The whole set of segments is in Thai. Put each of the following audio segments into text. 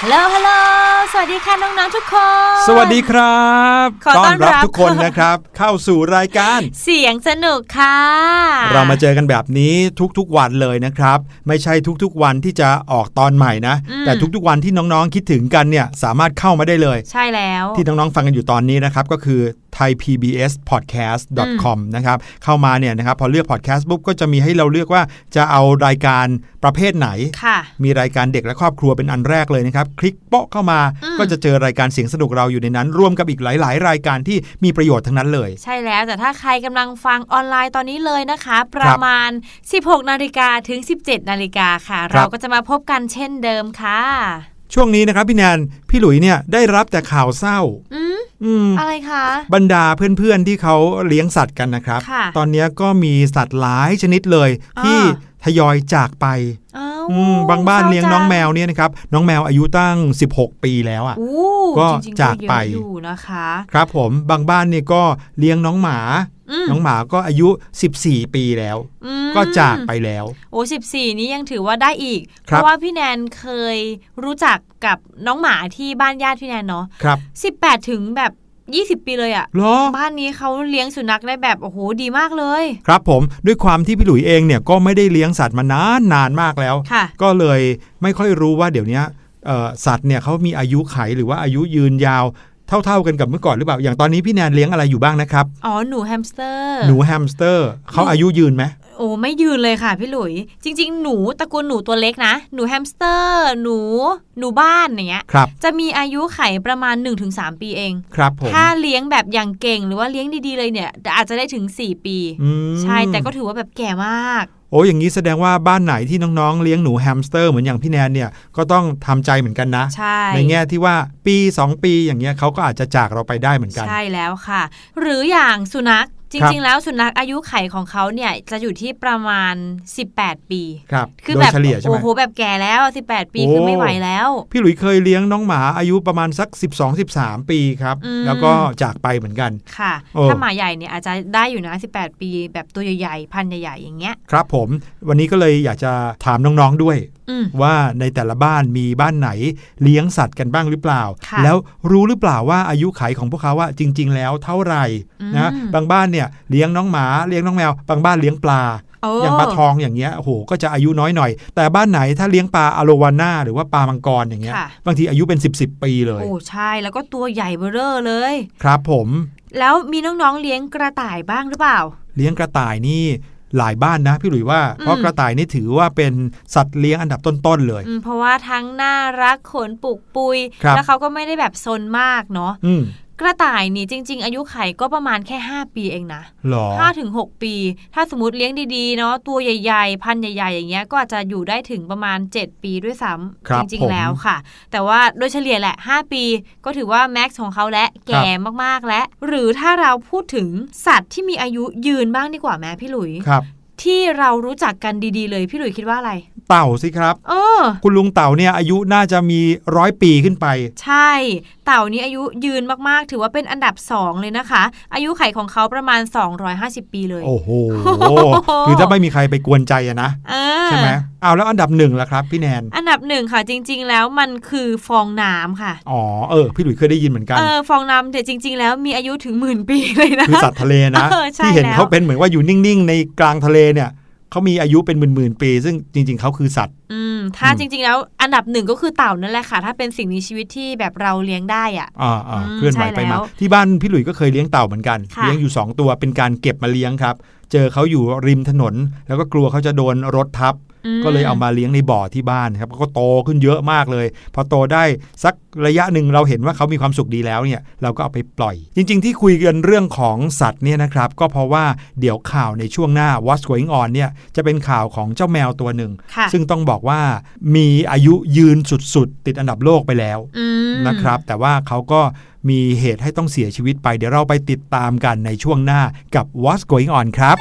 ฮัลโหลฮัลโหลสวัสดีค่ะน้องๆทุกคน สวัสดีครับขอต้อนรับทุกคนนะครับ เข้าสู่รายการ เสียงสนุกค่ะ เรามาเจอกันแบบนี้ทุกๆวันเลยนะครับ ไม่ใช่ทุกๆวันที่จะออกตอนใหม่นะ แต่ทุกๆวันที่น้องๆคิดถึงกันเนี่ยสามารถเข้ามาได้เลย ใช่แล้ว ที่น้องๆฟังกันอยู่ตอนนี้นะครับก็คือ thaipbspodcast.com นะครับเข้ามาเนี่ยนะครับพอเลือก podcast ปุ๊บก็จะมีให้เราเลือกว่าจะเอารายการประเภทไหนค่ะมีรายการเด็กและครอบครัวเป็นอันแรกเลยนะครับ คลิกโป๊ะเข้ามาอืมก็จะเจอรายการเสียงสนุกเราอยู่ในนั้น รวมกับอีกหลาย ๆ รายการที่มีประโยชน์ทั้งนั้นเลย ใช่แล้วแต่ถ้าใครกำลังฟังออนไลน์ตอนนี้เลยนะคะ ประมาณ 16 นาฬิกาถึง 17 นาฬิกาค่ะครับเราก็จะมาพบกันเช่นเดิมค่ะ ช่วงนี้นะครับพี่แนนพี่หลุยเนี่ยได้รับแต่ข่าวเศร้าอืมอืมอะไรคะบรรดาเพื่อนๆที่เขาเลี้ยงสัตว์กันนะครับค่ะตอนนี้ก็มีสัตว์หลายชนิดเลยอ่าที่ทยอยจากไปอ้าวอืมบางบ้านศร้เลี้ยงน้องแมจัวเนี่ยนะครับน้องแมวอายุตั้ง 16 ปีแล้วอะอู้ก็จริงๆจากไปเยอะอยู่นะคะ ครับผมบางบ้านเนี่ยก็เลี้ยงน้องหมาอืม น้องหมาก็อายุ 14 ปีแล้วอืมก็จากไปแล้ว โอ้สิบสี่นี้ยังถือว่าได้อีกคเพรับราะว่าพี่แนนเคยรู้จักกับน้องหมาที่บ้านญาติพี่แนนเนาะครับสิบแปดถึงแบบยี่สิบปีเลยอะเหรอบ้านนี้เขาเลี้ยงสุนัขได้แบบ โอ้โห ดีมากเลย ครับผม ด้วยความที่พี่หลุยเองเนี่ยก็ไม่ได้เลี้ยงสัตว์มานานนานมากแล้วค่ะก็เลยไม่ค่อยรู้ว่าเดี๋ยวนี้เอ่อสัตว์เนี่ยเขามีอายุไขหรือว่าอายุยืนยาว เท่า ๆกันกับเมื่อก่อนหรือเปล่า อย่างตอนนี้พี่แนนเลี้ยงอะไรอยู่บ้างนะครับ อ๋อ หนูแฮมสเตอร์ หนูแฮมสเตอร์เขาอายุยืนไหมโอ้ไม่ยืนเลยค่ะพี่หลุย จริง ๆ หนูตระกูลหนูตัวเล็กนะ หนูแฮมสเตอร์ หนู หนูบ้านอย่างเงี้ยครับจะมีอายุไขประมาณ 1-3 ปีเองครับผมถ้าเลี้ยงแบบอย่างเก่งหรือว่าเลี้ยงดีๆเลยเนี่ยอาจจะได้ถึง 4 ปีอืมใช่แต่ก็ถือว่าแบบแก่มาก โอ้อย่างนี้แสดงว่าบ้านไหนที่น้องๆ เลี้ยงหนูแฮมสเตอร์เหมือนอย่างพี่แนนเนี่ยก็ต้องทำใจเหมือนกันนะใช่ในแง่ที่ว่าปี 2 ปีอย่างเงี้ยเขาก็อาจจะจากเราไปได้เหมือนกัน ใช่แล้วค่ะ หรืออย่างสุนัข จครับริง ๆ แล้วสุนัขอายุไขของเขาเนี่ยจะอยู่ที่ประมาณ 18 ปีครับคือโดแบยบเฉลี่ยใช่ไหมโอ้โหแบบแก่แล้ว 18 ปีโอ้คือไม่ไหวแล้ว พี่หลุยเคยเลี้ยงน้องหมาอายุประมาณสัก 12-13 ปีครับอืมแล้วก็จากไปเหมือนกันค่ะโอ้ถ้าหมาใหญ่เนี่ยอาจจะได้อยู่นะ 18 ปี แบบตัวใหญ่ๆพันใหญ่ๆอย่างเงี้ยครับผมวันนี้ก็เลยอยากจะถามน้องๆด้วยอืมว่าในแต่ละบ้านมีบ้านไหนเลี้ยงสัตว์กันบ้างหรือเปล่าค่ะแล้วรู้หรือเปล่าว่าอายุไขของพวกเขาว่าจริง ๆ แล้วเท่าไหร่นะอืมบางบ้านเนี่ยเลี้ยงน้องหมาเลี้ยงน้องแมว บางบ้านเลี้ยงปลาโอ้อย่างปลาทองอย่างเงี้ยโอ้โหก็จะอายุน้อยหน่อย แต่บ้านไหนถ้าเลี้ยงปลาอะโลวาน่าหรือว่าปลามังกรอย่างเงี้ยค่ะบางทีอายุเป็น 10บสปีเลยโอ้ใช่แล้วก็ตัวใหญ่เบ้อเร่อเลย ครับผม แล้วมีน้องๆเลี้ยงกระต่ายบ้างหรือเปล่า เลี้ยงกระต่ายนี่หลายบ้านนะพี่หลุยว่าอืมเพราะกระต่ายนี่ถือว่าเป็นสัตว์เลี้ยงอันดับต้นๆเลยอืมเพราะว่าทั้งน่ารักขนปุกปุยครับแล้วเขาก็ไม่ได้แบบซนมากเนาะอืม กระต่ายนี่จริง ๆ อายุไขก็ประมาณแค่ 5 ปีเองนะหรอห้าถึงหกปี ถ้าสมมติเลี้ยงดีๆเนาะตัวใหญ่ ๆ พันธุ์ใหญ่ๆ อย่างเงี้ยก็อาจจะอยู่ได้ถึงประมาณ 7 ปีด้วยซ้ครัำบจริงผมๆแล้วค่ะ แต่ว่าโดยเฉลี่ยแหละ 5 ปี ก็ถือว่าแม็กซ์ของเขาและแก่มากๆและ หรือถ้าเราพูดถึงสัตว์ที่มีอายุยืนบ้างดีกว่าแม่พี่หลุยครับที่เรารู้จักกันดีๆ เลยพี่หลุยคิดว่าอะไร เต่าสิครับ เออ คุณลุงเต่าเนี่ยอายุน่าจะมีร้อยปีขึ้นไป ใช่ เต่านี้อายุยืนมากๆ ถือว่าเป็นอันดับ 2 เลยนะคะ อายุไขของเขาประมาณ 250 ปีเลย โอ้โหคือถ้าไม่มีใครไปกวนใจอะนะเออใช่ไหมเอาแล้วอันดับหนึ่งล่ะครับพี่แนน อันดับหนึ่งค่ะ จริง ๆ แล้วมันคือฟองน้ำค่ะ อ๋อเออพี่หลุยเคยได้ยินเหมือนกันเออฟองน้ำแต่จริง ๆ แล้วมีอายุถึงหมื่นปีเลยนะคือสัตว์ทะเลนะเออใช่ที่เห็นแล้วเขาเป็นเหมือนว่าอยู่นิ่งๆ ในกลางทะเลเนี่ย เขามีอายุเป็นหมื่นๆปี ซึ่งจริง ๆเขาคือสัตว์ อืม ถ้าอืมจริง ๆ แล้วอันดับหนึ่งก็คือเต่านั่นแหละค่ะ ถ้าเป็นสิ่งมีชีวิตที่แบบเราเลี้ยงได้อะอ่าอ่าอืมเคลื่อนไหวใช่ไปแล้มาวที่บ้านพี่หลุยก็เคยเลี้ยงเต่าเหมือนกันค่ะเลี้ยงอยู่ 2 ตัวเป็นการเก็บมาเลี้ยงครับ เจอเขาอยู่ริมถนน แล้วก็กลัวเขาจะโดนรถทับมก็เลยเอามาเลี้ยงในบ่อที่บ้านครับก็โตขึ้นเยอะมากเลย พอโตได้สักระยะหนึ่งเราเห็นว่าเขามีความสุขดีแล้วเนี่ยเราก็เอาไปปล่อย จริง ๆ ที่คุยกันเรื่องของสัตว์เนี่ยนะครับ ก็เพราะว่าเดี๋ยวข่าวในช่วงหน้า What's Going On เนี่ยจะเป็นข่าวของเจ้าแมวตัวหนึ่งค่ะซึ่งต้องบอกว่ามีอายุยืนสุดๆติดอันดับโลกไปแล้วอืมนะครับ แต่ว่าเขาก็ มีเหตุให้ต้องเสียชีวิตไป เดี๋ยวเราไปติดตามกันในช่วงหน้ากับ What's Going On ครับ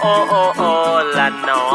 โอโ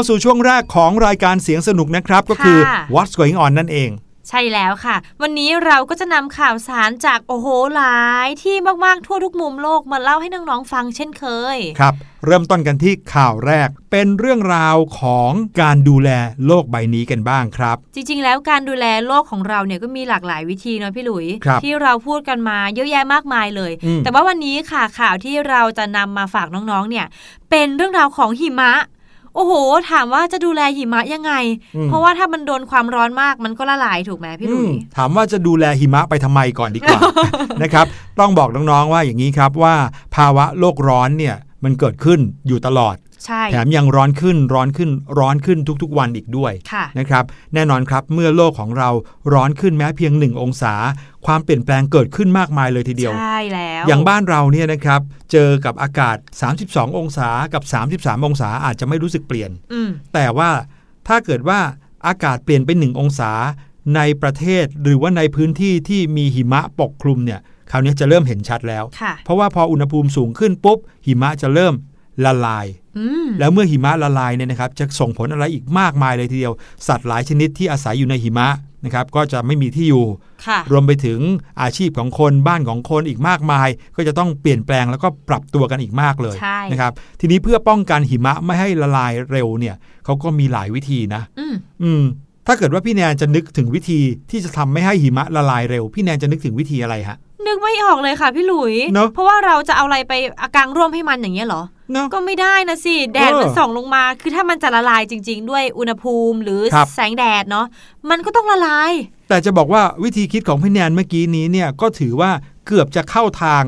าสู่ช่วงแรกของรายการเสียงสนุกนะครับ ก็คือค่ะ What's Going On นั่นเองใช่แล้วค่ะ วันนี้เราก็จะนำข่าวสารจากโอ้โหหลายที่มาก ๆ ทั่วทุกมุมโลกมาเล่าให้น้องๆฟังเช่นเคย ครับ เริ่มต้นกันที่ข่าวแรก เป็นเรื่องราวของการดูแลโลกใบนี้กันบ้างครับ จริง ๆ แล้วการดูแลโลกของเราเนี่ยก็มีหลากหลายวิธีเนาะพี่หลุยครับที่เราพูดกันมาเยอะแยะมากมายเลยอืมแต่ว่าวันนี้ค่ะข่าวที่เราจะนำมาฝากน้องๆเนี่ยเป็นเรื่องราวของหิมะ โอ้โห ถามว่าจะดูแลหิมะยังไงอืมเพราะว่าถ้ามันโดนความร้อนมากมันก็ละลายถูกไหมพี่หลุอืยมถามว่าจะดูแลหิมะไปทำไมก่อนดีกว่านะครับ ต้องบอกน้องๆว่าอย่างนี้ครับว่าภาวะโลกร้อนเนี่ยมันเกิดขึ้นอยู่ตลอดใช่ แถมยังร้อนขึ้นร้อนขึ้นร้อนขึ้นทุกๆวันอีกด้วยค่ะนะครับ แน่นอนครับเมื่อโลกของเราร้อนขึ้นแม้เพียง 1 องศา ความเปลี่ยนแปลงเกิดขึ้นมากมายเลยทีเดียว ใช่แล้ว อย่างบ้านเราเนี่ยนะครับเจอกับอากาศ 32 องศากับ 33 องศาอาจจะไม่รู้สึกเปลี่ยนอืมแต่ว่าถ้าเกิดว่าอากาศเปลี่ยนไป1องศาในประเทศหรือว่าในพื้นที่ที่มีหิมะปกคลุมเนี่ยคราวนี้จะเริ่มเห็นชัดแล้วค่ะเพราะว่าพออุณหภูมิสูงขึ้นปุ๊บหิมะจะเริ่มละลายอืม แล้วเมื่อหิมะละลายเนี่ยนะครับ จะส่งผลอะไรอีกมากมายเลยทีเดียว สัตว์หลายชนิดที่อาศัยอยู่ในหิมะนะครับ ก็จะไม่มีที่อยู่ค่ะรวมไปถึงอาชีพของคนบ้านของคนอีกมากมาย ก็จะต้องเปลี่ยนแปลงแล้วก็ปรับตัวกันอีกมากเลยใช่นะครับ ทีนี้เพื่อป้องกันหิมะไม่ให้ละลายเร็วเนี่ยเขาก็มีหลายวิธีนะอืมอืมถ้าเกิดว่าพี่แนนจะนึกถึงวิธีที่จะทำไม่ให้หิมะละลายเร็ว พี่แนนจะนึกถึงวิธีอะไรฮะนึก ไม่ออกเลยค่ะพี่หลุยเนอะเพราะว่าเราจะเอาอะไรไปอากางร่วมให้มันอย่างเงี้ยเหรอเนาะก็ไม่ได้นะสิ แดดเออมันส่องลงมา คือถ้ามันจะละลายจริง ๆ ด้วยอุณหภูมิหรือครับ แสงแดดเนาะมันก็ต้องละลาย แต่จะบอกว่าวิธีคิดของพี่แนนเมื่อกี้นี้เนี่ยก็ถือว่าเกือบจะเข้าทาง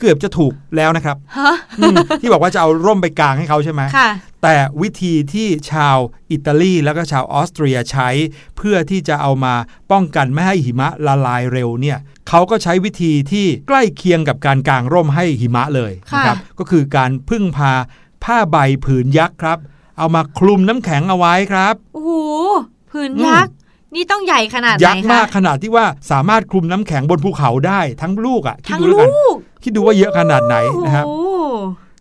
เกือบจะถูกแล้วนะครับฮะ อืมที่บอกว่าจะเอาร่มไปกางให้เขาใช่ไหมค่ะ แต่วิธีที่ชาวอิตาลีแล้วก็ชาวออสเตรียใช้ เพื่อที่จะเอามาป้องกันไม่ให้หิมะละลายเร็วเนี่ยเขาก็ใช้วิธีที่ใกล้เคียงกับการกางร่มให้หิมะเลยค่ะนะครับก็คือการพึ่งพาผ้าใบผืนยักษ์ครับ เอามาคลุมน้ำแข็งเอาไว้ครับโอ้โหผืนยักษ์นี่ต้องใหญ่ขนาดไหนยักษ์คะมากขนาดที่ว่าสามารถคลุมน้ำแข็งบนภูเขาได้ทั้งลูกอะคิดทั้งดูแล้วกันลูกคิดดูว่าเยอะขนาดไหนนะครับโอ้โห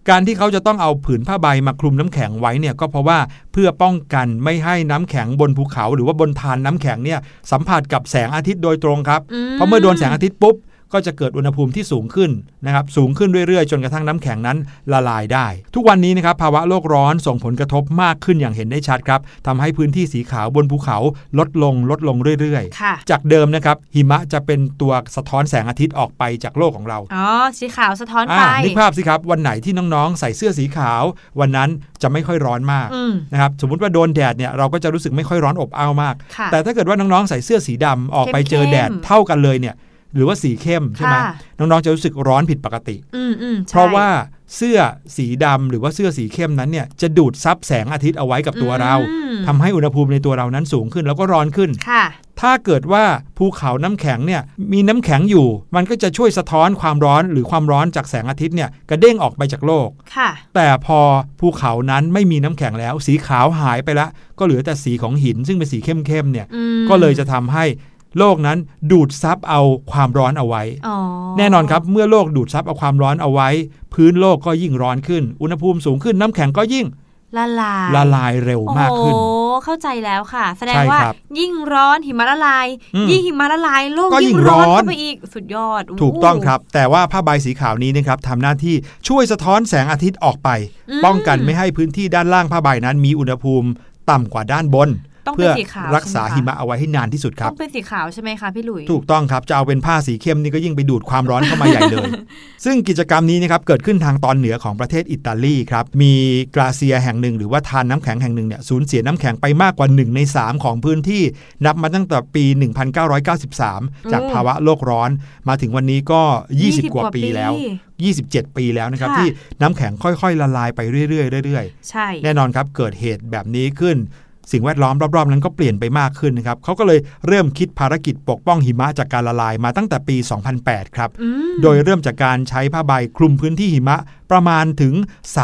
การที่เขาจะต้องเอาผืนผ้าใบมาคลุมน้ำแข็งไว้เนี่ยก็เพราะว่าเพื่อป้องกันไม่ให้น้ำแข็งบนภูเขา หรือว่าบนทานน้ำแข็งเนี่ยสัมผัสกับแสงอาทิตย์โดยตรงครับเพราะเมื่อโดนแสงอาทิตย์ปุ๊บ ก็จะเกิดอุณหภูมิที่สูงขึ้นนะครับสูงขึ้นเรื่อยๆ จนกระทั่งน้ำแข็งนั้นละลายได้ ทุกวันนี้นะครับภาวะโลกร้อนส่งผลกระทบมากขึ้นอย่างเห็นได้ชัดครับทำให้พื้นที่สีขาวบนภูเขาลดลงลดลงเรื่อยค่ะๆจากเดิมนะครับหิมะจะเป็นตัวสะท้อนแสงอาทิตย์ออกไปจากโลกของเราอ๋อสีขาวสะท้อนไปอ่านึกภาพสิครับวันไหนที่น้องๆ ใส่เสื้อสีขาว วันนั้นจะไม่ค่อยร้อนมากอืมนะครับสมมุติว่าโดนแดดเนี่ยเราก็จะรู้สึกไม่ค่อยร้อนอบอ้าวมากค่ะแต่ถ้าเกิดว่าน้องๆใส่เสื้อสีดำออกไปเจอเข้มๆแดดเท่ากันเลยเนี่ย หรือว่าสีเข้มใช่ไหมค่ะน้องๆจะรู้สึกร้อนผิดปกติอืมอืมใช่เพราะว่าเสื้อสีดำหรือว่าเสื้อสีเข้มนั้นเนี่ยจะดูดซับแสงอาทิตย์เอาไว้กับตัวเราอืมทำให้อุณหภูมิในตัวเรานั้นสูงขึ้นแล้วก็ร้อนขึ้นค่ะถ้าเกิดว่าภูเขาน้ำแข็งเนี่ยมีน้ำแข็งอยู่ มันก็จะช่วยสะท้อนความร้อนหรือความร้อนจากแสงอาทิตย์เนี่ยกระเด้งออกไปจากโลกค่ะแต่พอภูเขานั้นไม่มีน้ำแข็งแล้ว สีขาวหายไปแล้วก็เหลือแต่สีของหินซึ่งเป็นสีเข้มๆเนี่ยอืมก็เลยจะทำให้ โลกนั้นดูดซับเอาความร้อนเอาไว้อ๋อแน่นอนครับ เมื่อโลกดูดซับเอาความร้อนเอาไว้ พื้นโลกก็ยิ่งร้อนขึ้น อุณหภูมิสูงขึ้นน้ำแข็งก็ยิ่งละลายละลายเร็วมากขึ้น โอ้ เข้าใจแล้วค่ะ แสดงใช่ว่าครับยิ่งร้อนหิมะละลายอืมยิ่งหิมะละลายโลกก็ยิ่ยิ่งงร้อนร้อนเข้าไปอีกสุดยอด ถูกต้องครับ แต่ว่าผ้าใบสีขาวนี้นะครับทำหน้าที่ช่วยสะท้อนแสงอาทิตย์ออกไปอืมป้องกันไม่ให้พื้นที่ด้านล่างผ้าใบนั้นมีอุณหภูมิต่ำกว่าด้านบนต้อง เพื่เป็นอสีขาวรักษาใช่หิไหมมะเอาไว้ให้นานที่สุดคคะรับต้องเป็นสีขาวใช่ไหมคะพี่หลุยถูกต้องครับจะเอาเป็นผ้าสีเข้มนี่ก็ยิ่งไปดูดความร้อนเข้ามาใหญ่เลย ซึ่งกิจกรรมนี้นะครับเกิดขึ้นทางตอนเหนือของประเทศอิตาลีครับมีกราเซียแห่งหนึ่ง หรือว่าทานน้ำแข็งแห่งหนึ่งเนี่ยสูญเสียน้ำแข็งไปมากกว่า 1 ใน 3 ของพื้นที่นับมาตั้งแต่ปี 1993 จากอืมภาวะโลกร้อน มาถึงวันนี้ก็ 20 กว่าปีแล้วปี27 ปีแล้วนะครับค่ะที่น้ำแข็งค่อยๆ ละลายไปเรื่อยๆเรื่อยๆใช่แน่นอนครับเกิดเหตุแบบนี้ขึ้น สิ่งแวดล้อมรอบๆ นั้นก็เปลี่ยนไปมากขึ้นนะครับเขาก็เลยเริ่มคิดภารกิจปกป้องหิมะจากการละลายมาตั้งแต่ปี 2008 ครับอืมโดยเริ่มจากการใช้ผ้าใบคลุมพื้นที่หิมะประมาณถึง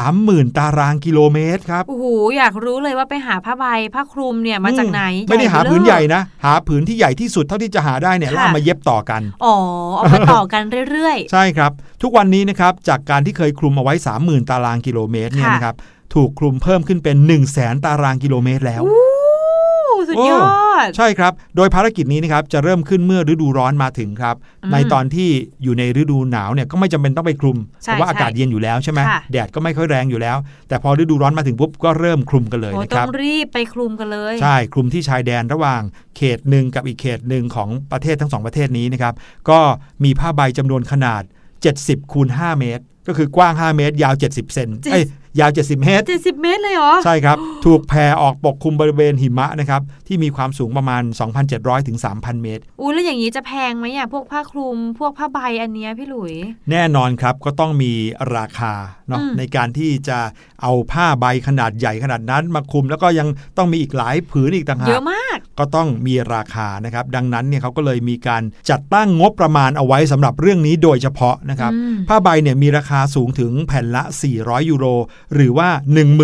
30,000 ตารางกิโลเมตรครับ โอ้โห อยากรู้เลยว่าไปหาผ้าใบผ้าคลุมเนี่ยมาจากไหน ไม่ได้หาญ่เบ้อผืนใหญ่นะ หาผืนที่ใหญ่ที่สุดเท่าที่จะหาได้เนี่ยค่ะแล้วเอามาเย็บต่อกัน อ๋อ เอามาต่อกันเรื่อยใช่ครับ ทุกวันนี้นะครับจากการที่เคยคลุมเอาไว้ 30,000 ตารางกิโลเมตรเนี่ยค่ะนะครับ ถูกคลุมเพิ่มขึ้นเป็น 1 0 0 0 0แสนตารางกิโลเมตรแล้วอู้สุดยอด ใช่ครับ โดยภารกิจนี้นะครับจะเริ่มขึ้นเมื่อฤดูร้อนมาถึงครับอืมในตอนที่อยู่ในฤดูหนาวเนี่ยก็ไม่จำเป็นต้องไปคลุมใช่เพราะว่าใช่อากาศเย็นอยู่แล้วใช่ไหมค่ะแดดก็ไม่ค่อยแรงอยู่แล้ว แต่พอฤดูร้อนมาถึงปุ๊บก็เริ่มคลุมกันเลยโอ้นะคต้อรับงรีบไปคลุมกันเลย ใช่ คลุมที่ชายแดนระหว่างเขตหนึ่งกับอีกเขตหนึ่งของประเทศทั้งสองประเทศนี้นะครับ ก็มีผ้าใบจำนวนขนาด 70คูณ5เมตร ก็คือกว้าง 5 เมตร ยาว 70เซนเจ็ดเอ้ยยาว 70 เมตรเจ็ดสิบเมตรเลยเหรอ ใช่ครับ ถูกแผ่ออกปกคลุมบริเวณหิมะนะครับ ที่มีความสูงประมาณ 2,700 ถึง 3,000 เมตร อู้แล้วอย่างนี้จะแพงไหมอะ พวกผ้าคลุม พวกผ้าใบอันเนี้ยพี่หลุย แน่นอนครับ ก็ต้องมีราคาเนาะอืมในการที่จะเอาผ้าใบขนาดใหญ่ขนาดนั้นมาคลุม แล้วก็ยังต้องมีอีกหลายผืนอีกต่างหาเยกอะมาก ก็ต้องมีราคานะครับ ดังนั้นเนี่ยเขาก็เลยมีการจัดตั้งงบประมาณเอาไว้สำหรับเรื่องนี้โดยเฉพาะนะครับอืมผ้าใบเนี่ยมีราคาสูงถึงแผ่นละ 400 ยูโรหรือว่า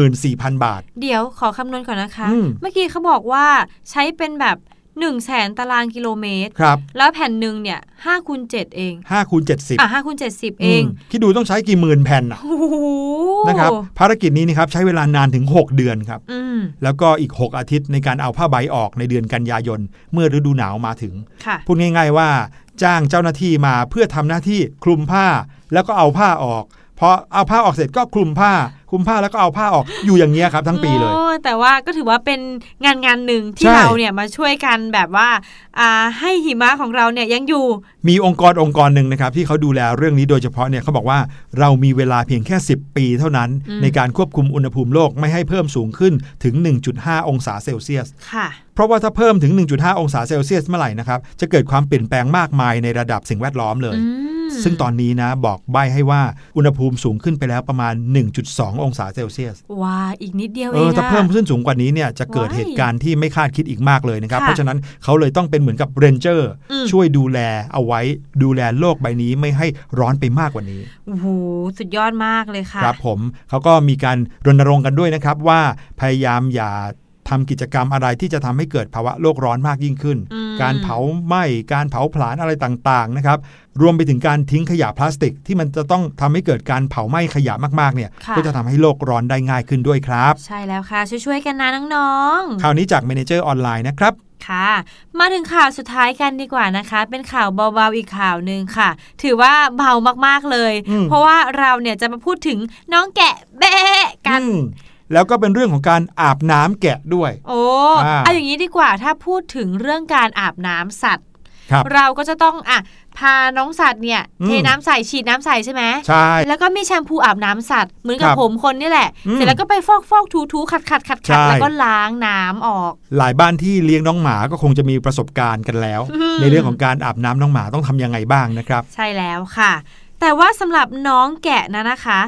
14,000 บาท เดี๋ยวขอคำนวณก่อนนะคะอืมเมื่อกี้เขาบอกว่าใช้เป็นแบบ1นึ่งแสนตารางกิโลเมตร ครับ แล้วแผ่นหนึ่งเนี่ยห้าคูณเจ็ดเอง5คูณ70อะห้าคูณเจ็ดสิบเองมคิดดูต้องใช้กี่หมื่นแผ่นน่ะโอ้โหนะครับ ภารกิจนี้นะครับใช้เวลานานถึง 6 เดือนครับอืมแล้วก็อีก 6 อาทิตย์ในการเอาผ้าใบออกในเดือนกันยายน เมื่อฤดูหนาวมาถึงค่ะพูดง่าย ๆว่า จ้างเจ้าหน้าที่มาเพื่อทำหน้าที่คลุมผ้าแล้วก็เอาผ้าออกพอเอาผ้าออกเสร็จก็คลุมผ้า คลุมผ้าแล้วก็เอาผ้าออกอยู่อย่างเงี้ยครับทั้งปีเลยโอ้แต่ว่าก็ถือว่าเป็นงานงานหนึ่งที่ใช่เราเนี่ยมาช่วยกันแบบว่าอ่าให้หิมะของเราเนี่ยยังอยู่ มีองค์กรองค์กรหนึ่งนะครับที่เขาดูแลเรื่องนี้โดยเฉพาะเนี่ยเขาบอกว่าเรามีเวลาเพียงแค่ 10 ปีเท่านั้นอืมในการควบคุมอุณหภูมิโลกไม่ให้เพิ่มสูงขึ้นถึง 1.5 องศาเซลเซียสค่ะ เพราะว่าถ้าเพิ่มถึง 1.5 องศาเซลเซียสเมื่อไหร่นะครับ จะเกิดความเปลี่ยนแปลงมากมายในระดับสิ่งแวดล้อมเลยอืมซึ่งตอนนี้นะบอกใบให้ว่าอุณหภูมิสูงขึ้นไปแล้วประมาณ 1.2 องศาเซลเซียส ว้า อีกนิดเดียวเอเองอถ้าอะเพิ่มขึ้นสูงกว่านี้เนี่ยจะเกิดว้ายเหตุการณ์ที่ไม่คาดคิดอีกมากเลยนะครับค่ะเพราะฉะนั้นเขาเลยต้องเป็นเหมือนกับเรนเจอร์อืมช่วยดูแลเอาไว้ดูแลโลกใบนี้ไม่ให้ร้อนไปมากกว่านี้โอ้โหสุดยอดมากเลยค่ะครับผมเขาก็มีการรณรงค์กันด้วยนะครับว่าพยายามอย่า ทำกิจกรรมอะไรที่จะทำให้เกิดภาวะโลกร้อนมากยิ่งขึ้นอืมการเผาไหม้ การเผาผลาญอะไรต่างๆนะครับ รวมไปถึงการทิ้งขยะพลาสติก ที่มันจะต้องทำให้เกิดการเผาไหม้ขยะมากๆเนี่ยค่ะก็จะทำให้โลกร้อนได้ง่ายขึ้นด้วยครับ ใช่แล้วค่ะ ช่วยๆกันนะน้องๆ คราวนี้จากเมเนเจอร์ออนไลน์นะครับค่ะมาถึงข่าวสุดท้ายกันดีกว่านะคะ เป็นข่าวเบาๆอีกข่าวหนึ่งค่ะ ถือว่าเบามากๆเลยอืมเพราะว่าเราเนี่ยจะมาพูดถึงน้องแกะแบะกันอืม แล้วก็เป็นเรื่องของการอาบน้ำแกะด้วย โอ้อ่าเอาอย่างนี้ดีกว่าถ้าพูดถึงเรื่องการอาบน้ำสัตว์ครับเราก็จะต้องอะพาน้องสัตว์เนี่ยอืมเทน้ำใส่ฉีดน้ำใส่ใช่ไหมใช่แล้วก็มีแชมพูอาบน้ำสัตว์เหมือนกับครับผมคนนี่แหละอืมเสร็จแล้วก็ไปฟอกฟอกถูถูขัดขัดขัดใช่ขัดแล้วก็ล้างน้ำออก หลายบ้านที่เลี้ยงน้องหมาก็คงจะมีประสบการณ์กันแล้วอืมในเรื่องของการอาบน้ำน้องหมาต้องทำยังไงบ้างนะครับ ใช่แล้วค่ะแต่ว่าสำหรับน้องแกะนะนะคะ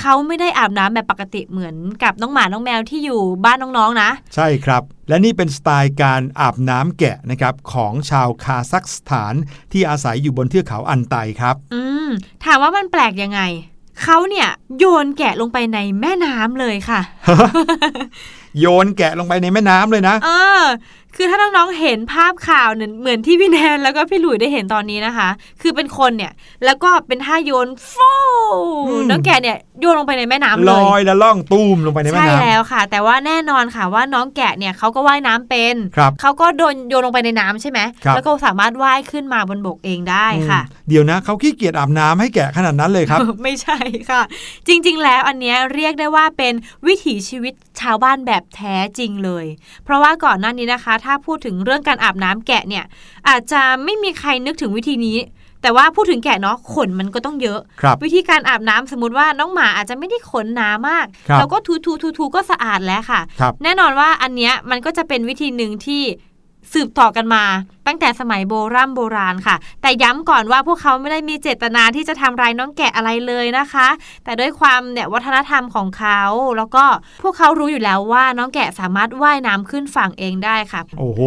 เขาไม่ได้อาบน้ำแบบปกติเหมือนกับน้องหมาน้องแมวที่อยู่บ้านน้องๆนะใช่ครับ และนี่เป็นสไตล์การอาบน้ำแกะนะครับของชาวคาซัคสถานที่อาศัยอยู่บนเทือกเขาอันไตครับ อืม ถามว่ามันแปลกยังไงเขาเนี่ยโยนแกะลงไปในแม่น้ำเลยค่ะ โยนแกะลงไปในแม่น้ำเลยนะ เออ คือถ้าน้องๆเห็นภาพข่าวเนี่ยเหมือนที่พี่แนนแล้วก็พี่หลุยได้เห็นตอนนี้นะคะ คือเป็นคนเนี่ยแล้วก็เป็นท่าโยนฟูอืมน้องแกะเนี่ยโยนลงไปในแม่น้ำลเลยอยและล่องตูมลงไปในแม่ใช่น้ำแล้วค่ะ แต่ว่าแน่นอนค่ะว่าน้องแกะเนี่ยเขาก็ว่ายน้ำเป็นครับเขาก็โดนโยนลงไปในน้ำใช่ไหมครับแล้วก็สามารถว่ายขึ้นมาบนบกเองได้ค่ะอืมเดี๋ยวนะเขาขี้เกียจอาบน้ำให้แกะขนาดนั้นเลยครับ ไม่ใช่ค่ะ จริง ๆ แล้วอันเนี้ยเรียกได้ว่าเป็นวิถีชีวิตชาวบ้านแบบแท้จริงเลย เพราะว่าก่อนหน้านี้นะคะถ้าพูดถึงเรื่องการอาบน้ำแกะเนี่ย อาจจะไม่มีใครนึกถึงวิธีนี้ แต่ว่าพูดถึงแกะเนาะขนมันก็ต้องเยอะครับวิธีการอาบน้ำสมมติว่าน้องหมาอาจจะไม่ได้ขนหนามากครับเราก็ทูทูทูทูก็สะอาดแล้วค่ะครับแน่นอนว่าอันเนี้ยมันก็จะเป็นวิธีหนึ่งที่สืบต่อกันมาตั้งแต่สมัยโบราณโบราณค่ะ แต่ย้ำก่อนว่าพวกเขาไม่ได้มีเจตนาที่จะทำร้ายน้องแกะอะไรเลยนะคะ แต่ด้วยความเนี่ยวัฒนธรรมของเขาแล้วก็พวกเขารู้อยู่แล้วว่าน้องแกะสามารถว่ายน้ำขึ้นฝั่งเองได้ค่ะ โอ้โห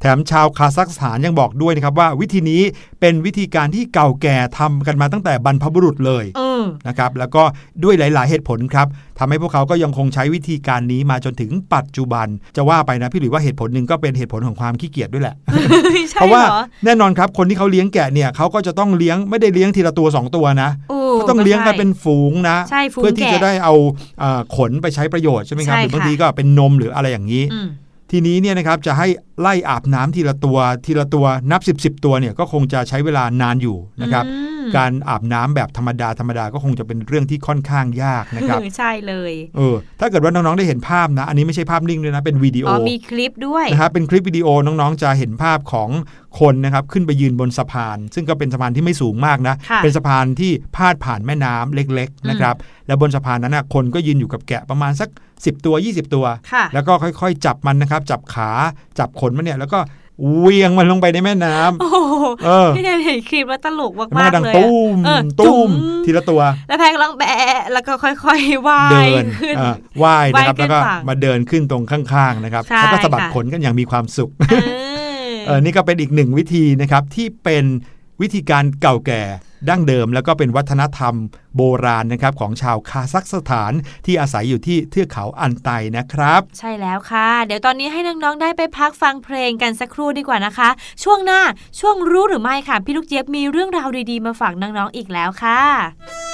แถมชาวคาซัคสถานยังบอกด้วยนะครับว่าวิธีนี้เป็นวิธีการที่เก่าแก่ทำกันมาตั้งแต่บรรพบุรุษเลยเออนะครับแล้วก็ด้วยหลาย ๆ เหตุผลครับทำให้พวกเขาก็ยังคงใช้วิธีการนี้มาจนถึงปัจจุบัน จะว่าไปนะพี่หลุยว่าเหตุผลหนึ่งก็เป็นเหตุผลของความขี้เกียจด้วยแหละใช่เพราะว่าเหรอแน่นอนครับคนที่เขาเลี้ยงแกะเนี่ยเขาก็จะต้องเลี้ยงไม่ได้เลี้ยงทีละตัว 2 ตัวนะโอ้กก็ต้องเลี้ยงกันเป็นฝูงนะใช่ฝูงเพื่อที่แกะจะได้เอาอ่าขนไปใช้ประโยชน์ใช่ไหมครับใช่หรือบางค่ะทีก็เป็นนมหรืออะไรอย่างนี้อืมทีนี้เนี่ยนะครับจะให้ไล่อาบน้ำทีละตัวทีละตัวนับ 10บสตัวเนี่ยก็คงจะใช้เวลานานอยู่นะครับอืมการอาบน้ำแบบธรรมดาธรรมดาก็คงจะเป็นเรื่องที่ค่อนข้างยากนะครับใช่เลยเออถ้าเกิดว่าน้องๆได้เห็นภาพนะ อันนี้ไม่ใช่ภาพนิ่งด้วยนะเป็นวิดีโออ๋อมีคลิปด้วยนะครับเป็นคลิปวิดีโอน้องๆจะเห็นภาพของคนนะครับขึ้นไปยืนบนสะพาน ซึ่งก็เป็นสะพานที่ไม่สูงมากนะค่ะเป็นสะพานที่พาดผ่านแม่น้ำเล็กๆนะครับแล้วบนสะพานนั้นนะคนก็ยืนอยู่กับแกะประมาณสัก 10 ตัว 20 ตัวค่ะแล้วก็ค่อยๆ จับมันนะครับจับขาจับขนมันเนี่ย แล้วก็เวียงมันลงไปในแม่น้ำโอ้โหเออพี่แนนเห็นคลิปแล้วตลกมันมากก็ดังๆเลยตุ้มอะเออตุ้มจุ๋ทีละตัว แล้วแพงร้องแบะแล้วก็ค่อยๆว่ายเดินขึ้นอ่าว่ายนะครับว่ายขึ้แล้วนก็ฝั่งมาเดินขึ้นตรงข้างๆนะครับใช่แล้วก็สะบัดค่ะขนกันอย่างมีความสุขเออเออนี่ก็เป็นอีกหนึ่งวิธีนะครับที่เป็นวิธีการเก่าแก่ ดั้งเดิม แล้วก็เป็นวัฒนธรรมโบราณนะครับของชาวคาซัคสถานที่อาศัยอยู่ที่เทือกเขาอันไตนะครับ ใช่แล้วค่ะ เดี๋ยวตอนนี้ให้น้องๆได้ไปพักฟังเพลงกันสักครู่ดีกว่านะคะ ช่วงหน้าช่วงรู้หรือไม่ค่ะ พี่ลูกเจี๊ยบมีเรื่องราวดีๆมาฝากน้องๆอีกแล้วค่ะ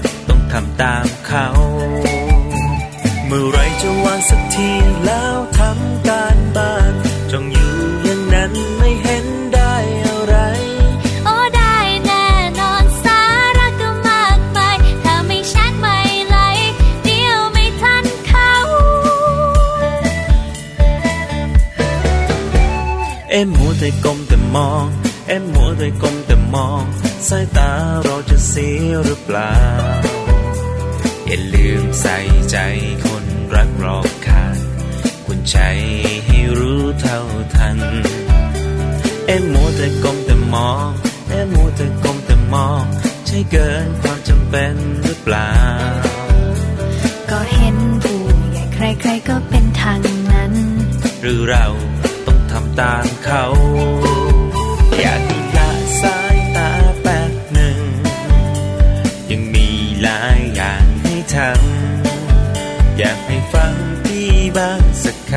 ต้อง ทำตามเขา เมื่อไรจะวางสักทีแล้วทำการบ้านจ้องอยู่อย่างนั้นไม่เห็นได้อะไร โอ้ได้แน่นอนสาระก็มากมายถ้าไม่ชัดไม่ไหลเดียวไม่ทันเขา เอ็มมัวแต่ก้มแต่มอง เอ็มมัวแต่ก้มแต่มอง สายตาเราจะเสียหรือเปล่า อย่าลืมใส่ใจคนรักรอบค่างคุณใจให้รู้เท่าทัน เอ็มมัวแต่ก้มแต่มอง เอ็มมัวแต่ก้มแต่มอง ใช่เกินความจำเป็นหรือเปล่า ก็เห็นผู้ใหญ่ใครๆก็เป็นทางนั้น หรือเราต้องทำตามเขา อยากละสายตาแป๊บหนึ่ง ยังมีหลายอย่าง ทำอยากให้ฟังพี่บ้างสักค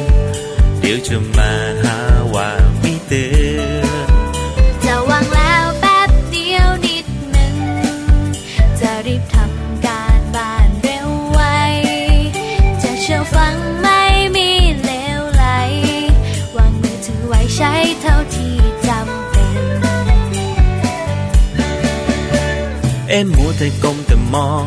ำเดี๋ยวจะมาหาว่าไม่เตือนจะวางแล้วแป๊บเดียวนิดหนึ่งจะรีบทำการบ้านเร็วไว จะเชื่อฟังไม่มีเลวไหล วางมือถือไว้ใช้เท่าที่จำเป็นเอ็มมัวแต่ก้มแต่มอง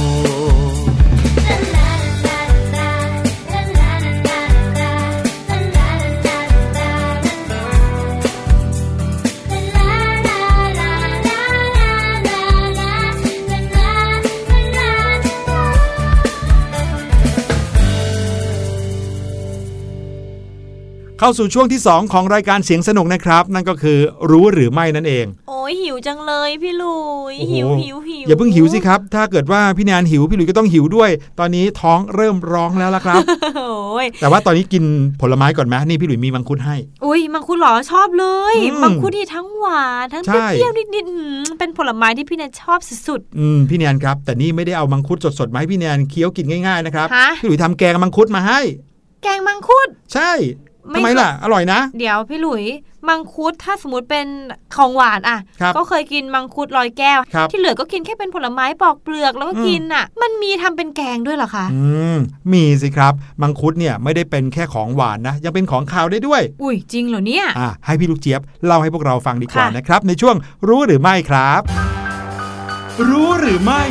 เข้าสู่ช่วงที่ 2 ของรายการเสียงสนุกนะครับ นั่นก็คือรู้หรือไม่นั่นเอง โอ้ยหิวจังเลยพี่ลุยโอ้โห หิวหิวหิวอย่าเพิ่งหิวสิครับ ถ้าเกิดว่าพี่แนนหิวพี่หลุยก็ต้องหิวด้วย ตอนนี้ท้องเริ่มร้องแล้วละครับ โอ้ยแต่ว่าตอนนี้กินผลไม้ก่อนไหมนี่พี่หลุยมีมังคุดให้ อุ้ยมังคุดเหรอชอบเลยอืมมังคุดที่ทั้งหวานทั้งใช่ เปรี้ยวๆนิดๆอืมเป็นผลไม้ที่พี่แนนชอบสุด อืมพี่แนนครับ แต่นี่ไม่ได้เอามังคุดสดๆมาให้พี่แนนเคี้ยวกินง่ายๆนะครับฮะ พี่หลุยทำแกงมังคุดมาให้ ๆแกงมังคุด ใช่ไม่ ทำไมล่ะ อร่อยนะ เดี๋ยวพี่หลุย มังคุดถ้าสมมติเป็นของหวานอะครับก็เคยกินมังคุดลอยแก้วครับที่เหลือก็กินแค่เป็นผลไม้ปอกเปลือกแล้วก็อืมกินอะ มันมีทำเป็นแกงด้วยเหรอคะอืมมีสิครับ มังคุดเนี่ยไม่ได้เป็นแค่ของหวานนะ ยังเป็นของคาวได้ด้วย อุ้ยจริงเหรอเนี่ยอะให้พี่ลูกเจี๊ยบเล่าให้พวกเราฟังดีกว่าค่ะนะครับ ในช่วงรู้หรือไม่ครับ รู้หรือไม่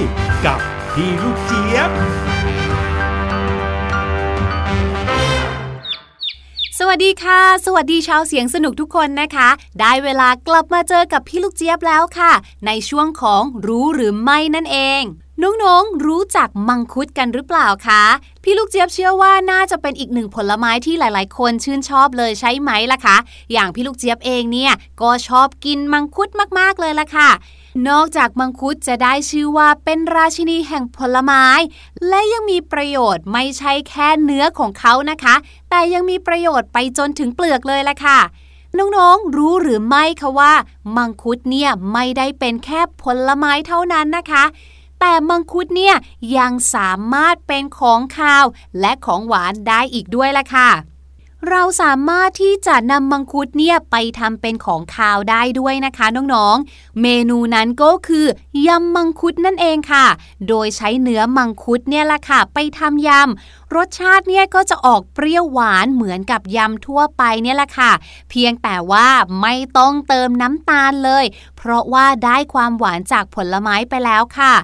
กับพี่ลูกเจี๊ยบ สวัสดีค่ะ สวัสดีชาวเสียงสนุกทุกคนนะคะ ได้เวลากลับมาเจอกับพี่ลูกเจี๊ยบแล้วค่ะ ในช่วงของรู้หรือไม่นั่นเองน้องๆ รู้จักมังคุดกันหรือเปล่าคะ พี่ลูกเจี๊ยบเชื่อว่าน่าจะเป็นอีกหนึ่งผลไม้ที่หลายๆ คนชื่นชอบเลยใช่ไหมล่ะคะ อย่างพี่ลูกเจี๊ยบเองเนี่ยก็ชอบกินมังคุดมากๆเลยล่ะค่ะ นอกจากมังคุดจะได้ชื่อว่าเป็นราชินีแห่งผลไม้ และยังมีประโยชน์ไม่ใช่แค่เนื้อของเขานะคะ แต่ยังมีประโยชน์ไปจนถึงเปลือกเลยล่ะค่ะน้องๆ รู้หรือไม่คะว่า มังคุดเนี่ยไม่ได้เป็นแค่ผลไม้เท่านั้นนะคะ แต่มังคุดเนี่ยยังสามารถเป็นของคาว และของหวานได้อีกด้วยล่ะค่ะ เราสามารถที่จะนำมังคุดเนี่ยไปทำเป็นของคาวได้ด้วยนะคะน้องๆ เมนูนั้นก็คือยำมังคุดนั่นเองค่ะ โดยใช้เนื้อมังคุดเนี่ยละค่ะ ไปทำยำ รสชาติเนี่ยก็จะออกเปรี้ยวหวานเหมือนกับยำทั่วไปเนี่ยแหละค่ะ เพียงแต่ว่าไม่ต้องเติมน้ำตาลเลย เพราะว่าได้ความหวานจากผลไม้ไปแล้วค่ะ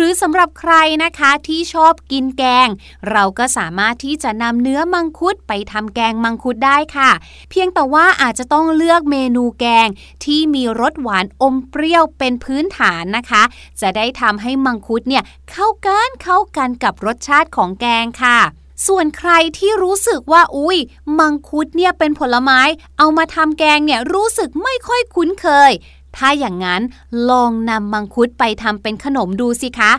หรือสำหรับใครนะคะที่ชอบกินแกง เราก็สามารถที่จะนำเนื้อมังคุดไปทำแกงมังคุดได้ค่ะ เพียงแต่ว่าอาจจะต้องเลือกเมนูแกงที่มีรสหวานอมเปรี้ยวเป็นพื้นฐานนะคะ จะได้ทำให้มังคุดเนี่ยเข้ากันเข้ากันกับรสชาติของแกงค่ะส่วนใครที่รู้สึกว่าอุ้ยมังคุดเนี่ยเป็นผลไม้ เอามาทำแกงเนี่ยรู้สึกไม่ค่อยคุ้นเคย ถ้าอย่างนั้นลองนำมังคุดไปทำเป็นขนมดูสิคะ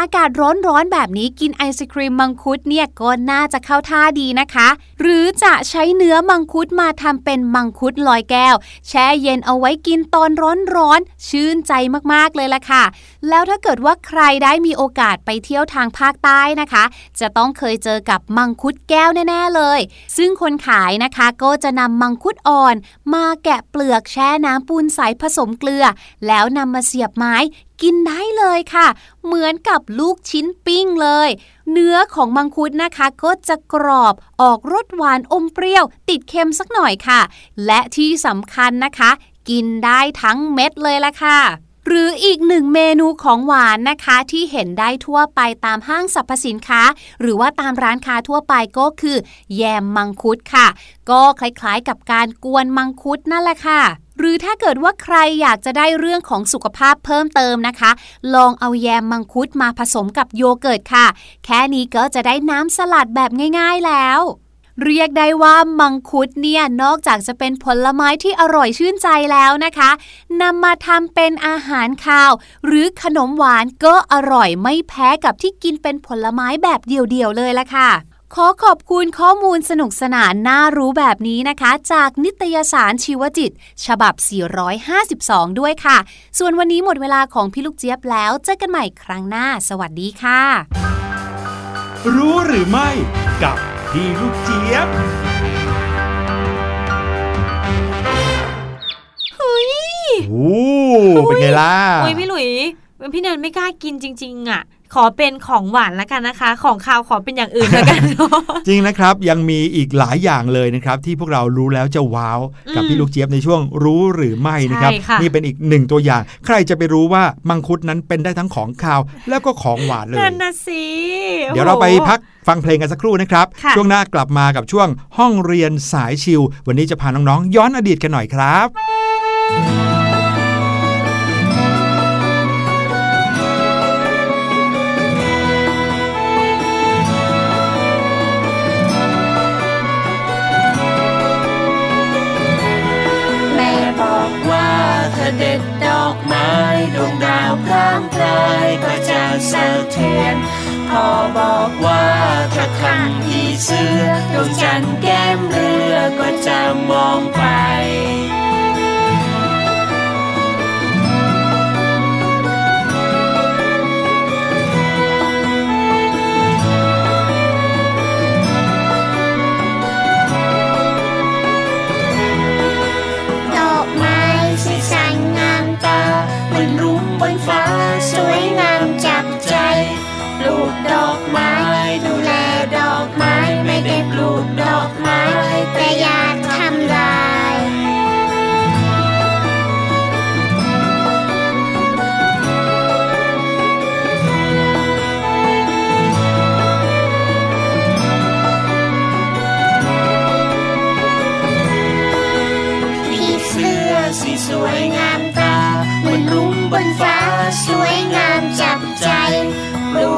อากาศร้อนๆแบบนี้กินไอศครีมมังคุดเนี่ยก็น่าจะเข้าท่าดีนะคะ หรือจะใช้เนื้อมังคุดมาทำเป็นมังคุดลอยแก้ว แช่เย็นเอาไว้กินตอนร้อนๆชื่นใจมากๆเลยล่ะค่ะ แล้วถ้าเกิดว่าใครได้มีโอกาสไปเที่ยวทางภาคใต้นะคะ จะต้องเคยเจอกับมังคุดแก้วแน่ๆเลย ซึ่งคนขายนะคะก็จะนำมังคุดอ่อน มาแกะเปลือกแช่น้ำปูนใสผสมเกลือ แล้วนำมาเสียบไม้กินได้เลยค่ะ เหมือนกับลูกชิ้นปิ้งเลย เนื้อของมังคุดนะคะ ก็จะกรอบออกรสหวานอมเปรี้ยว ติดเค็มสักหน่อยค่ะ และที่สำคัญนะคะ กินได้ทั้งเม็ดเลยละค่ะ หรืออีกหนึ่งเมนูของหวานนะคะที่เห็นได้ทั่วไปตามห้างสรรพสินค้า หรือว่าตามร้านค้าทั่วไปก็คือ แยมมังคุดค่ะ ก็คล้ายๆกับการกวนมังคุดนั่นแหละค่ะหรือถ้าเกิดว่าใครอยากจะได้เรื่องของสุขภาพเพิ่มเติมนะคะ ลองเอาแยมมังคุดมาผสมกับโยเกิร์ตค่ะ แค่นี้ก็จะได้น้ำสลัดแบบง่าย ๆแล้ว เรียกได้ว่ามังคุดเนี่ยนอกจากจะเป็นผลไม้ที่อร่อยชื่นใจแล้วนะคะนำมาทำเป็นอาหารคาว หรือขนมหวานก็อร่อยไม่แพ้กับที่กินเป็นผลไม้แบบเดี่ยวๆเลยละค่ะขอขอบคุณข้อมูลสนุกสนานน่ารู้แบบนี้นะคะ จากนิตยสารชีวจิต ฉบับ 452 ด้วยค่ะ ส่วนวันนี้หมดเวลาของพี่ลูกเจี๊ยบแล้ว เจอกันใหม่ครั้งหน้า สวัสดีค่ะ รู้หรือไม่กับ พี่ลูกเจี๊ยบเฮ้ยโอ้เป็นไงล่ะโอ้ยพี่หลุยพี่แนนไม่กล้ากินจริง ๆ อะ ขอเป็นของหวานแล้วกันนะคะ ของคาวขอเป็นอย่างอื่นแล้วกัน จริงนะครับยังมีอีกหลายอย่างเลยนะครับ ที่พวกเรารู้แล้วจะว้าวกับอืมพี่ลูกเจี๊ยบในช่วงรู้หรือไม่นะครับใช่ค่ะนี่เป็นอีกหนึ่งตัวอย่าง ใครจะไปรู้ว่ามังคุดนั้นเป็นได้ทั้งของคาวแล้วก็ของหวานเลยนั่นนะสิเดี๋ยวเราไปโอ้โหพักฟังเพลงกันสักครู่นะครับค่ะช่วงหน้ากลับมากับช่วงห้องเรียนสายชิลวันนี้จะพาน้องๆย้อนอดีตกันหน่อยครับ ดวงดาวพร่างพรายก็จะสะเทือนพ่อบอกว่าถ้าคันผีเสื้อดวงจันทร์แก้มเรือก็จะมองไป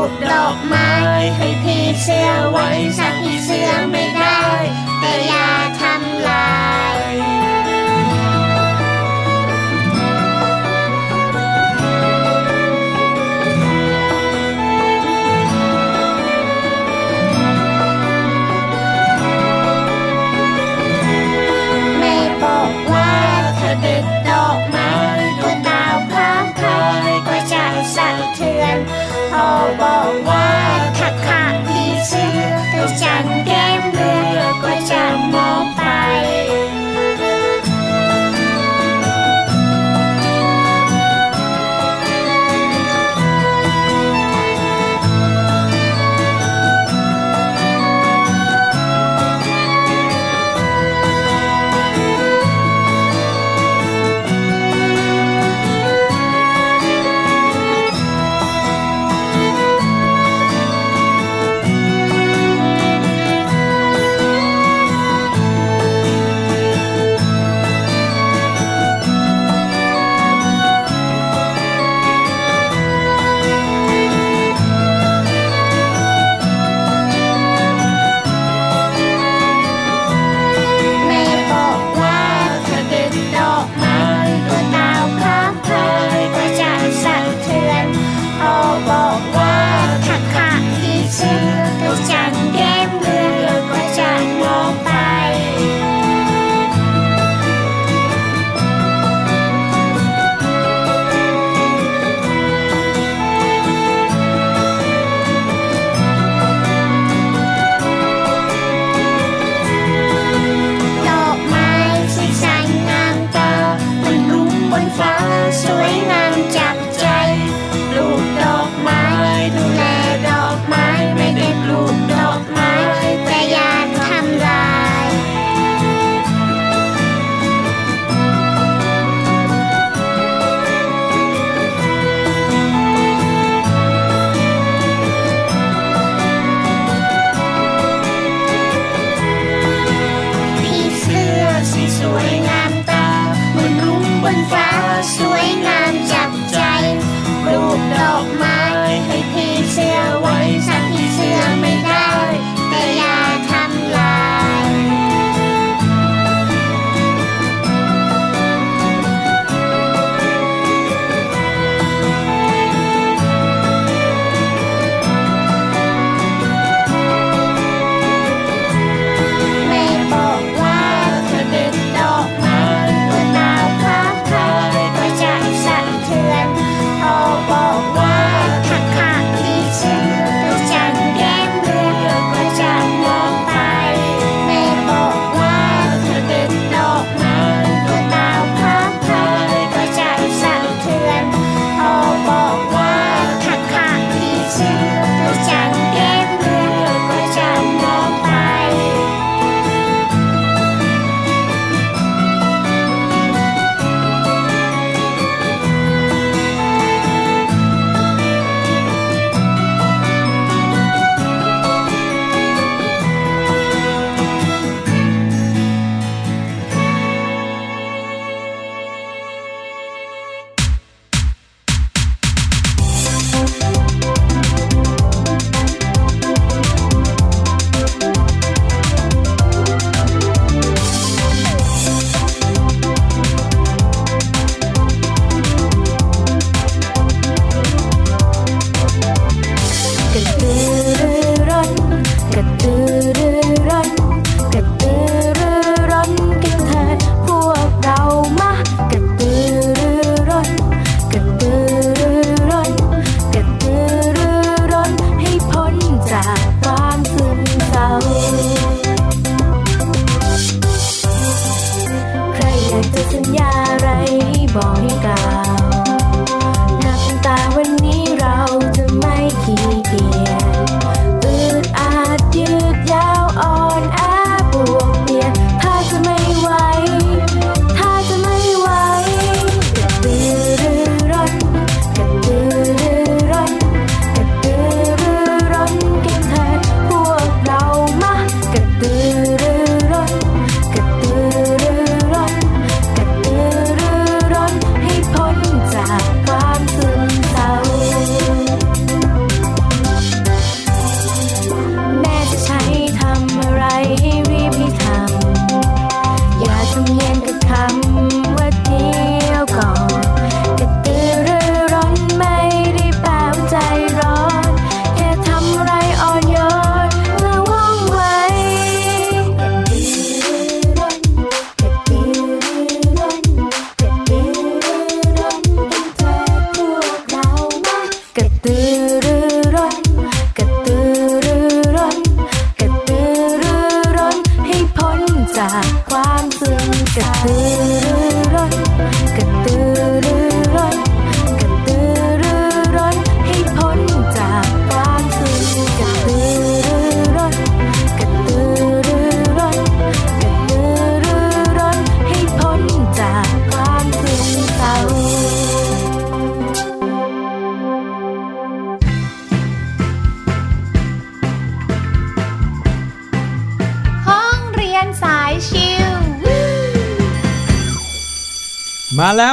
ปลูกดอกไม้ ให้พี่เสื้อไว้สักพี่เสื้อไม่ได้ แต่อย่า พ่อบอกว่าถ้า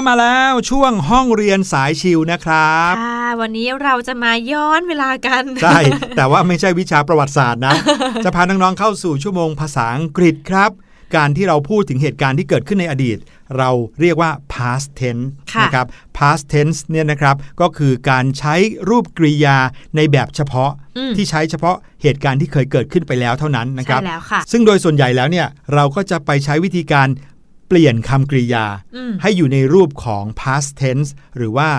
มาแล้วมาแล้วช่วงห้องเรียนสายชิวนะครับค่ะวันนี้เราจะมาย้อนเวลากัน ใช่ แต่ว่าไม่ใช่วิชาประวัติศาสตร์นะ จะพาน้องๆเข้าสู่ชั่วโมงภาษาอังกฤษครับ การที่เราพูดถึงเหตุการณ์ที่เกิดขึ้นในอดีต เราเรียกว่า past tense ค่ะนะครับ past tense เนี่ยนะครับก็คือการใช้รูปกริยาในแบบเฉพาะอืมที่ใช้เฉพาะเหตุการณ์ที่เคยเกิดขึ้นไปแล้วเท่านั้นนะครับใช่แล้วค่ะซึ่งโดยส่วนใหญ่แล้วเนี่ยเราก็จะไปใช้วิธีการ เปลี่ยนคำกริยาอืมให้อยู่ในรูปของ past tense หรือว่า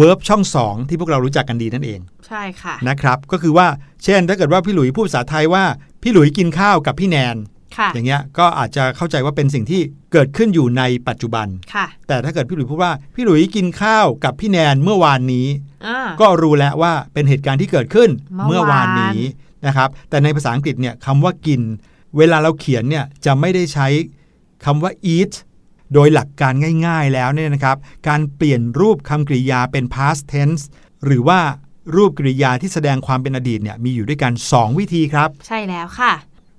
verb ช่องสองที่พวกเรารู้จักกันดีนั่นเอง ใช่ค่ะนะครับ ก็คือว่าเช่น ถ้าเกิดว่าพี่หลุยพูดภาษาไทยว่า พี่หลุยกินข้าวกับพี่แนนค่ะอย่างเงี้ยก็อาจจะเข้าใจว่าเป็นสิ่งที่เกิดขึ้นอยู่ในปัจจุบันค่ะแต่ถ้าเกิดพี่หลุยพูดว่าพี่หลุยกินข้าวกับพี่แนนเมื่อวานนี้อ่าก็รู้แล้วว่าเป็นเหตุการณ์ที่เกิดขึ้นเมื่เมื่อวาวอานนนี้นะครับ แต่ในภาษาอังกฤษเนี่ยคำว่ากิน เวลาเราเขียนเนี่ยจะไม่ได้ใช้ คำว่า eat โดยหลักการง่ายๆแล้วเนี่ยนะครับ การเปลี่ยนรูปคำกริยาเป็น past tense หรือว่ารูปกริยาที่แสดงความเป็นอดีตเนี่ยมีอยู่ด้วยกัน 2 วิธีครับ ใช่แล้วค่ะ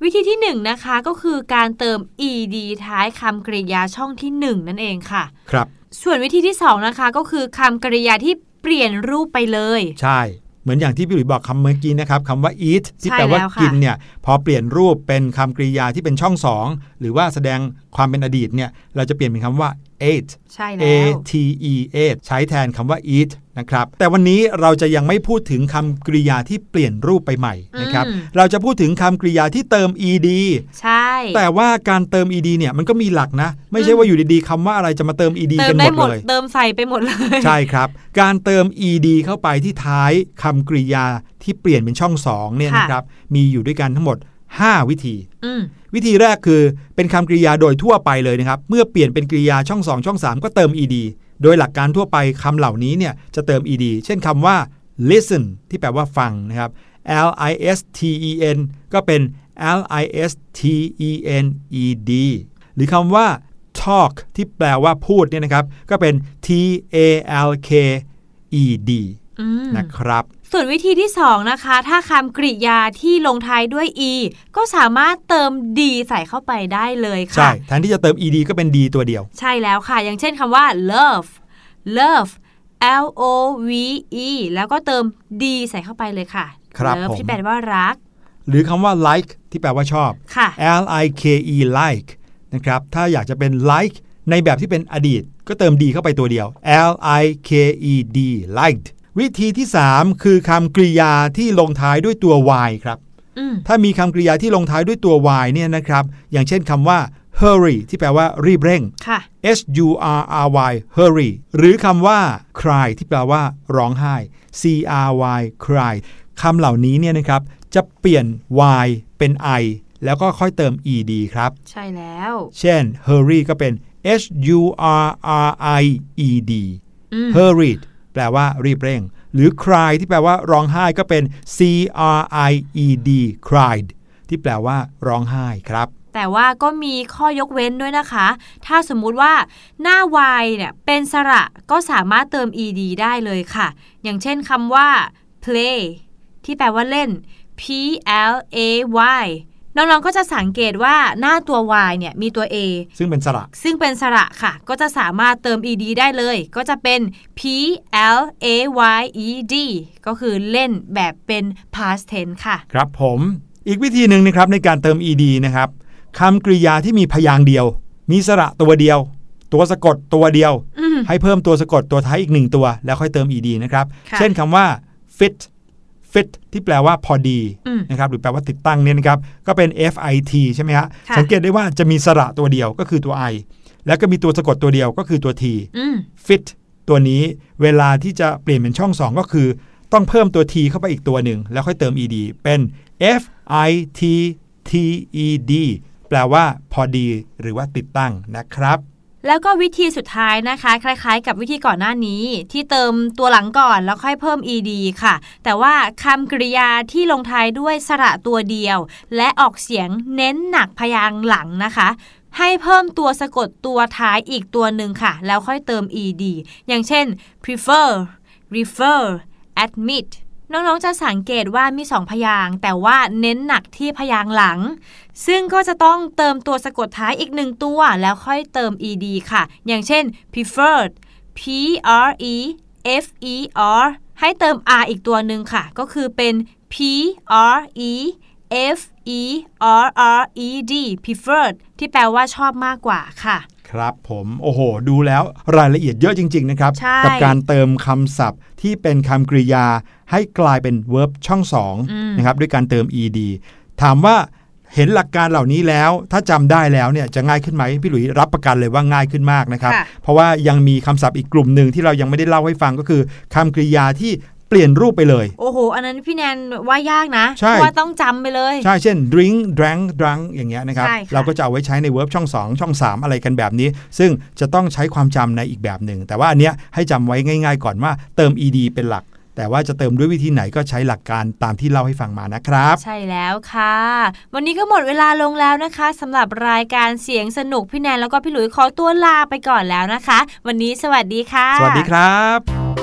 วิธีที่1นงนะคะก็คือการเติม ed ท้ายคำกริยาช่องที่ 1 นั่นเองค่ะ ครับ ส่วนวิธีที่ 2 นะคะก็คือคำกริยาที่เปลี่ยนรูปไปเลย ใช่ เหมือนอย่างที่พี่หลุยบอกคำเมื่อกี้นะครับคำว่า eat ที่ใช่แปลว่าแล้วค่ะกินเนี่ยพอเปลี่ยนรูปเป็นคำกริยาที่เป็นช่องสองหรือว่าแสดงความเป็นอดีตเนี่ยเราจะเปลี่ยนเป็นคำว่า ate ใช่ A แล้ว T E ate ใช้แทนคำว่า eat นะครับแต่วันนี้เราจะยังไม่พูดถึงคำกริยาที่เปลี่ยนรูปไปใหม่นะครับอืมเราจะพูดถึงคำกริยาที่เติม ed ใช่ แต่ว่าการเติม ed เนี่ยมันก็มีหลักนะ ไม่ใช่ว่าอยู่ดีๆคำว่าอะไรจะมาเติม ed เติกัมนหได้มดหมดเลยเติมใส่ไปหมดเลย ใช่ครับ การเติม ed เข้าไปที่ท้ายคำกริยาที่เปลี่ยนเป็นช่องสองเนี่ยค่ะนะครับมีอยู่ด้วยกันทั้งหมด 5 วิธีอืมวิธีแรกคือเป็นคำกริยาโดยทั่วไปเลยนะครับ เมื่อเปลี่ยนเป็นกริยาช่อง 2 ช่อง 3 ก็เติม ed โดยหลักการทั่วไปคำเหล่านี้เนี่ยจะเติม ed เช่นคำว่า listen ที่แปลว่าฟังนะครับ l i s t e n ก็เป็น l i s t e n e d หรือคำว่า talk ที่แปลว่าพูดเนี่ยนะครับ ก็เป็น t a l k e d อืมนะครับ ส่วนวิธีที่ 2 นะคะ ถ้าคำกริยาที่ลงท้ายด้วย e ก็สามารถเติม d ใส่เข้าไปได้เลยใช่ค่ะแทนที่จะเติม ed ก็เป็น d ตัวเดียว ใช่แล้วค่ะ อย่างเช่นคำว่า love love L O V E แล้วก็เติม d ใส่เข้าไปเลยค่ะ ครับ love ผมที่แปลว่ารัก หรือคำว่า like ที่แปลว่าชอบ ค่ะ L I K E like นะครับ ถ้าอยากจะเป็น like ในแบบที่เป็นอดีต ก็เติม d เข้าไปตัวเดียว L I K E D liked วิธีที่ 3 คือคำกริยาที่ลงท้ายด้วยตัว y ครับอืมถ้ามีคำกริยาที่ลงท้ายด้วยตัว y เนี่ยนะครับ อย่างเช่นคำว่า hurry ที่แปลว่ารีบเร่งค่ะ H U R R Y hurry หรือคำว่า cry ที่แปลว่าร้องไห้ C R Y cry คำเหล่านี้เนี่ยนะครับ จะเปลี่ยน y เป็น i แล้วก็ค่อยเติม ed ครับ ใช่แล้ว เช่น hurry ก็เป็น H U R R I E D อืม hurried แปลว่ารีบเร่ง หรือ cry ที่แปลว่าร้องไห้ก็เป็น C R I E D cried ที่แปลว่าร้องไห้ครับ แต่ว่าก็มีข้อยกเว้นด้วยนะคะ ถ้าสมมุติว่าหน้า y เนี่ยเป็นสระก็สามารถเติม ed ได้เลยค่ะ อย่างเช่นคำว่า play ที่แปลว่าเล่น p l a y น้องๆก็จะสังเกตว่าหน้าตัว y เนี่ยมีตัว a ซึ่งเป็นสระ ซึ่งเป็นสระค่ะ ก็จะสามารถเติม ed ได้เลย ก็จะเป็น p l a y e d ก็คือเล่นแบบเป็น past tense ค่ะ ครับผมอีกวิธีหนึ่งนะครับในการเติม ed นะครับคำกริยาที่มีพยางค์เดียว มีสระตัวเดียว ตัวสะกดตัวเดียวอืมให้เพิ่มตัวสะกดตัวท้ายอีกหนึ่งตัว แล้วค่อยเติม ed นะครับค่ะเช่นคำว่า fit fit ที่แปลว่าพอดีอืมนะครับหรือแปลว่าติดตั้งเนี่ยนะครับก็เป็น fit ใช่ไหมฮะค่ะสังเกตได้ว่าจะมีสระตัวเดียวก็คือตัว i แล้วก็มีตัวสะกดตัวเดียวก็คือตัว t อืม fit ตัวนี้เวลาที่จะเปลี่ยนเป็นช่อง 2 ก็คือ ต้องเพิ่มตัว t เข้าไปอีกตัวหนึ่ง แล้วค่อยเติม ed เป็น f i t t e d แปลว่าพอดี หรือว่าติดตั้งนะครับ แล้วก็วิธีสุดท้ายนะคะ คล้าย ๆ กับวิธีก่อนหน้านี้ ที่เติมตัวหลังก่อนแล้วค่อยเพิ่ม ed ค่ะ แต่ว่าคำกริยาที่ลงท้ายด้วยสระตัวเดียว และออกเสียงเน้นหนักพยางหลังนะคะให้เพิ่มตัวสะกดตัวท้ายอีกตัวหนึ่งค่ะ แล้วค่อยเติม ed อย่างเช่น prefer refer admit น้องๆจะสังเกตว่ามีสองพยางแต่ว่าเน้นหนักที่พยางหลัง ซึ่งก็จะต้องเติมตัวสะกดท้ายอีกหนึ่งตัว แล้วค่อยเติม ed ค่ะ อย่างเช่น preferred p r e f e r ให้เติม r อีกตัวหนึ่งค่ะ ก็คือเป็น p r e f e r r e d preferred ที่แปลว่าชอบมากกว่าค่ะ ครับผมโอ้โห ดูแล้วรายละเอียดเยอะจริง ๆ นะครับใช่กัการเติมคำศัพท์ที่เป็นคำกริยาให้กลายเป็น verb ช่องสองอืมนะครับด้วยการเติม ed ถามว่าเห็นหลักการเหล่านี้แล้ว ถ้าจำได้แล้วเนี่ยจะง่ายขึ้นไหมพี่หลุยรับประกันเลยว่าง่ายขึ้นมากนะครับค่ะเพราะว่ายังมีคำศัพท์อีกกลุ่มหนึ่งที่เรายังไม่ได้เล่าให้ฟังก็คือคำกริยาที่เปลี่ยนรูปไปเลย โอ้โห อันนั้นพี่แนนว่ายากนะใช่เพราะว่าต้องจำไปเลย ใช่ เช่น drink drank drunk อย่างเงี้ยนะครับใช่ค่ะเราก็จะเอาไว้ใช้ในเวิร์บช่อง 2 ช่อง 3 อะไรกันแบบนี้ ซึ่งจะต้องใช้ความจำในอีกแบบหนึ่ง แต่ว่าอันเนี้ยให้จำไว้ง่าย ๆ ก่อนว่าเติม ed เป็นหลักแต่ว่าจะเติมด้วยวิธีไหนก็ใช้หลักการตามที่เล่าให้ฟังมานะครับ ใช่แล้วค่ะ วันนี้ก็หมดเวลาลงแล้วนะคะสำหรับรายการเสียงสนุกพี่แนนแล้วก็พี่หลุยขอตัวลาไปก่อนแล้วนะคะ วันนี้สวัสดีค่ะ สวัสดีครับ